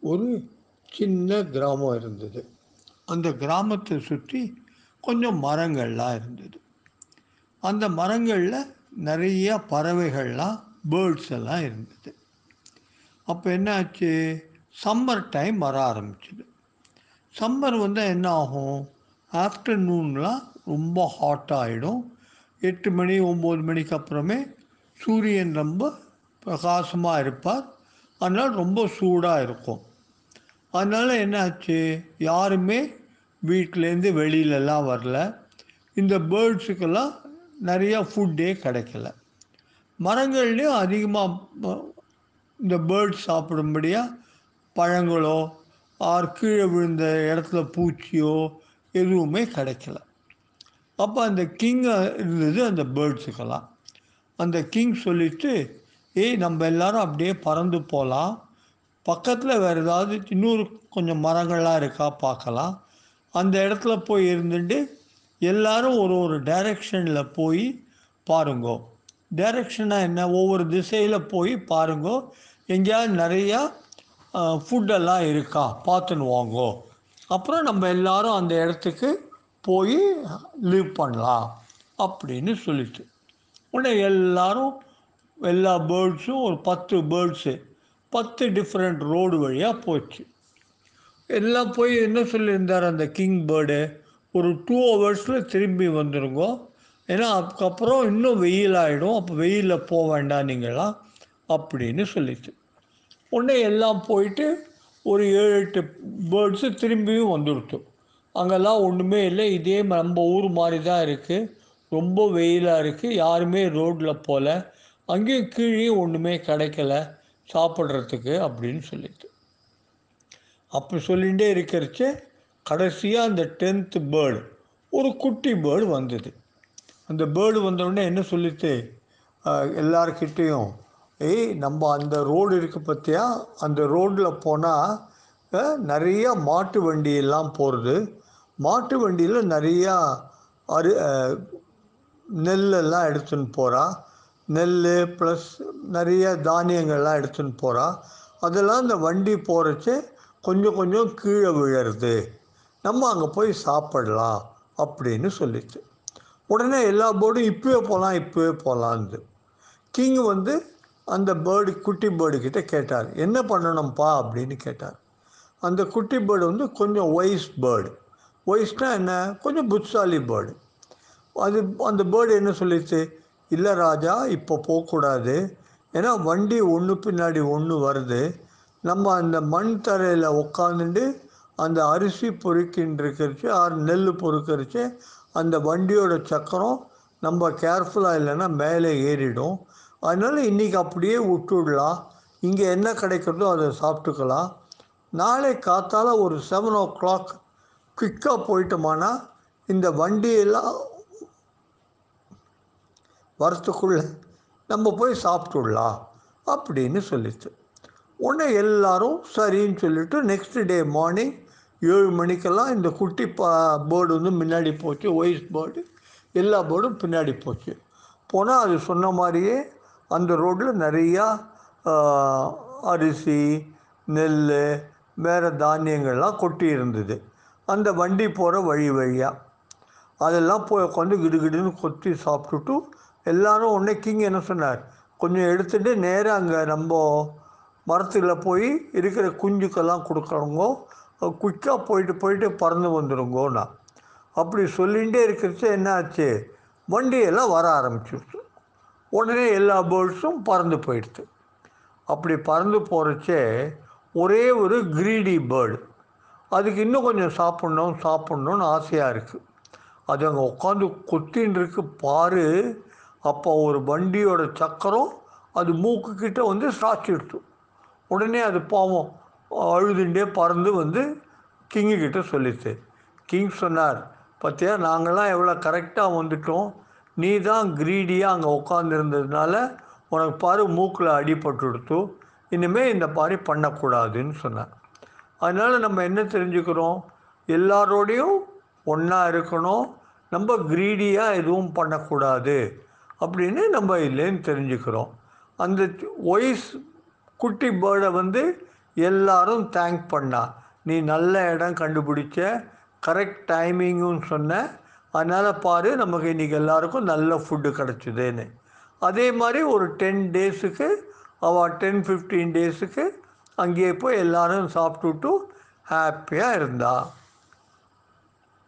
ஒரு சின்ன கிராமம் இருந்தது. அந்த கிராமத்தை சுற்றி கொஞ்சம் மரங்கள்லாம் இருந்தது. அந்த மரங்களில் நிறைய பறவைகள்லாம் பேர்ட்ஸ் எல்லாம் இருந்தது. அப்போ என்ன ஆச்சு சம்மர் டைம் வர ஆரம்பிச்சுது. சம்மர் வந்தால் என்ன ஆகும்? ஆஃப்டர்நூன்லாம் ரொம்ப ஹாட் ஆகிடும் எட்டு மணி ஒம்பது மணிக்கு அப்புறமே சூரியன் ரொம்ப பிரகாசமாக இருப்பார். அதனால் ரொம்ப சூடாக இருக்கும். அதனால் என்ன ஆச்சு யாருமே வீட்டிலேருந்து வெளியிலலாம் வரல. இந்த பேர்ட்ஸுக்கெல்லாம் நிறையா ஃபுட்டே கிடைக்கல. மரங்கள்லேயும் அதிகமாக இந்த பேர்ட்ஸ் சாப்பிடும்படியாக பழங்களோ ஆர் கீழே விழுந்த இடத்துல பூச்சியோ எதுவுமே கிடைக்கல. அப்போ அந்த கிங் இருந்தது அந்த பேர்ட்ஸுக்கெல்லாம். அந்த கிங் சொல்லிட்டு ஏய் நம்ம எல்லாரும் அப்படியே பறந்து போகலாம் பக்கத்தில் வேறு ஏதாவது இன்னொரு கொஞ்சம் மரங்கள்லாம் இருக்கா பார்க்கலாம். அந்த இடத்துல போய் இருந்துட்டு எல்லாரும் ஒரு ஒரு டைரக்ஷனில் போய் பாருங்கோ. டைரக்ஷனாக என்ன? ஒவ்வொரு திசையில் போய் பாருங்கோ. எங்கேயாவது நிறையா ஃபுட்டெல்லாம் இருக்கா? பார்த்துன்னு வாங்கோ. அப்புறம் நம்ம எல்லாரும் அந்த இடத்துக்கு போய் லீவ் பண்ணலாம் அப்படின்னு சொல்லிட்டு. உடனே எல்லாரும் எல்லா பேர்ட்ஸும் ஒரு பத்து பேர்ட்ஸு பத்து டிஃப்ரெண்ட் ரோடு வழியாக போச்சு. எல்லாம் போய் என்ன சொல்லியிருந்தார் அந்த கிங் பேர்டு ஒரு டூ ஹவர்ஸில் திரும்பி வந்துருங்கோ. ஏன்னா அதுக்கப்புறம் இன்னும் வெயில் ஆகிடும் அப்போ வெயிலில் போக வேண்டாம் நீங்களாம் அப்படின்னு சொல்லிச்சு. உடனே எல்லாம் போயிட்டு ஒரு ஏழு எட்டு பேர்ட்ஸு திரும்பியும் வந்துடுச்சு அங்கெல்லாம் ஒன்றுமே இல்லை. இதே நம்ம ஊர் மாதிரி தான் இருக்குது ரொம்ப வெயிலாக இருக்குது யாருமே ரோட்டில் போகல அங்கேயும் கீழே ஒன்றுமே கிடைக்கல. சாப்பிட்றதுக்கு அப்படின்னு சொல்லிட்டு. அப்போ சொல்லிகிட்டே இருக்கிறச்சு கடைசியாக அந்த டென்த்து பேர்டு ஒரு குட்டி பேர்டு வந்தது. அந்த பேர்டு வந்தோடனே என்ன சொல்லிட்டு எல்லார்கிட்டேயும் ஏய் நம்ம அந்த ரோடு இருக்குது பார்த்தியா அந்த ரோட்டில் போனால் நிறைய மாட்டு வண்டியெல்லாம் போகிறது மாட்டு வண்டியில் நிறையா அரு நெல்லெல்லாம் எடுத்துன்னு போகிறான் நெல் ப்ளஸ் நிறைய தானியங்கள்லாம் எடுத்துன்னு போகிறா அதெல்லாம் அந்த வண்டி போகிறச்சு கொஞ்சம் கொஞ்சம் கீழே விழருது நம்ம அங்கே போய் சாப்பிடலாம் அப்படின்னு சொல்லிச்சு. உடனே எல்லா போர்டும் இப்போவே போகலாம் இப்போவே போகலான்னு கிங் வந்து அந்த பேர்டு குட்டி பேர்டுக்கிட்ட கேட்டார் என்ன பண்ணணும்ப்பா? அப்படின்னு கேட்டார். அந்த குட்டி பேர்டு வந்து கொஞ்சம் ஒய்ஸ் பேர்டு ஒய்ஸ்னால் என்ன? கொஞ்சம் புட்சாலி பேர்டு அது அந்த பேர்டு என்ன சொல்லிச்சு? இல்லை ராஜா இப்போ போகக்கூடாது ஏன்னா வண்டி ஒன்று பின்னாடி ஒன்று வருது. நம்ம அந்த மண் தரையில் உட்காந்துட்டு அந்த அரிசி பொறுக்கின்றிருக்கிறச்சு ஆறு நெல் பொறுக்கிறச்சு அந்த வண்டியோட சக்கரம் நம்ம கேர்ஃபுல்லாக இல்லைன்னா மேலே ஏறிடும். அதனால் இன்றைக்கி அப்படியே விட்டுடலாம். இங்கே என்ன கிடைக்கிறதோ அதை சாப்பிட்டுக்கலாம். நாளை காத்தால ஒரு செவன் ஓ கிளாக் குயிக்காக போயிட்டோமானா இந்த வண்டியெல்லாம் வரத்துக்குள்ளே நம்ம போய் சாப்பிட்டுடலாம் அப்படின்னு சொல்லிச்சு. உடனே எல்லாரும் சரின்னு சொல்லிட்டு நெக்ஸ்ட் டே மார்னிங் ஏழு மணிக்கெல்லாம் இந்த குட்டி பா பேர்டு வந்து முன்னாடி போச்சு ஒய்ஸ் பேர்டு எல்லா பேர்டும் பின்னாடி போச்சு. போனால் அது சொன்ன மாதிரியே அந்த ரோட்டில் நிறையா அரிசி நெல் வேறு தானியங்கள்லாம் கொட்டி இருந்தது. அந்த வண்டி போகிற வழி வழியாக அதெல்லாம் போய் உட்காந்து கிடுகிடுன்னு கொத்தி சாப்பிட்டுட்டு எல்லாரும் உடனே கிங் என்ன சொன்னார்? கொஞ்சம் எடுத்துகிட்டு நேராக அங்கே நம்ம மரத்தில் போய் இருக்கிற குஞ்சுக்கெல்லாம் கொடுக்குறவங்க குயிக்காக போயிட்டு போயிட்டு பறந்து வந்துடுங்கோண்ணா அப்படி சொல்லிகிட்டே இருக்கிறச்சு என்ன ஆச்சு? வண்டியெல்லாம் வர ஆரம்பிச்சிருச்சு உடனே எல்லா பேர்ட்ஸும் பறந்து போயிடுது அப்படி பறந்து போகிறச்சே ஒரே ஒரு க்ரீடி பேர்டு அதுக்கு இன்னும் கொஞ்சம் சாப்பிட்ணும் சாப்பிட்ணுன்னு ஆசையாக இருக்குது அது அங்கே உட்காந்து கொத்தின்னு இருக்கு பாரு. அப்போ ஒரு வண்டியோட சக்கரம் அது மூக்குக்கிட்ட வந்து சாச்சிடுத்து உடனே அது பாவம் அழுதுண்டே பறந்து வந்து கிங்கு கிட்ட சொல்லிச்சு. கிங் சொன்னார் பார்த்தியா நாங்கள்லாம் எவ்வளோ கரெக்டாக வந்துட்டோம். நீ தான் க்ரீடியாக அங்கே உட்காந்துருந்ததுனால உனக்கு பாரு மூக்கில் அடிபட்டுடுத்து இனிமேல் இந்த மாதிரி பண்ணக்கூடாதுன்னு சொன்னார். அதனால் நம்ம என்ன தெரிஞ்சுக்கிறோம்? எல்லாரோடையும் ஒன்றா இருக்கணும். நம்ம க்ரீடியாக எதுவும் பண்ணக்கூடாது. அப்படின்னு நம்ம இல்லைன்னு தெரிஞ்சுக்கிறோம். அந்த ஒய்ஸ் குட்டி பேர்டை வந்து எல்லாரும் தேங்க் பண்ணா. நீ நல்ல இடம் கண்டுபிடிச்ச கரெக்ட் டைமிங்கும் சொன்ன அதனால் பாரு நமக்கு இன்றைக்கி எல்லாருக்கும் நல்ல ஃபுட்டு கிடச்சிதுன்னு. அதே மாதிரி ஒரு டென் டேஸுக்கு அவள் டென் ஃபிஃப்டீன் டேஸுக்கு அங்கேயே போய் எல்லோரும் சாப்பிட்டுட்டு ஹாப்பியாக இருந்தாள்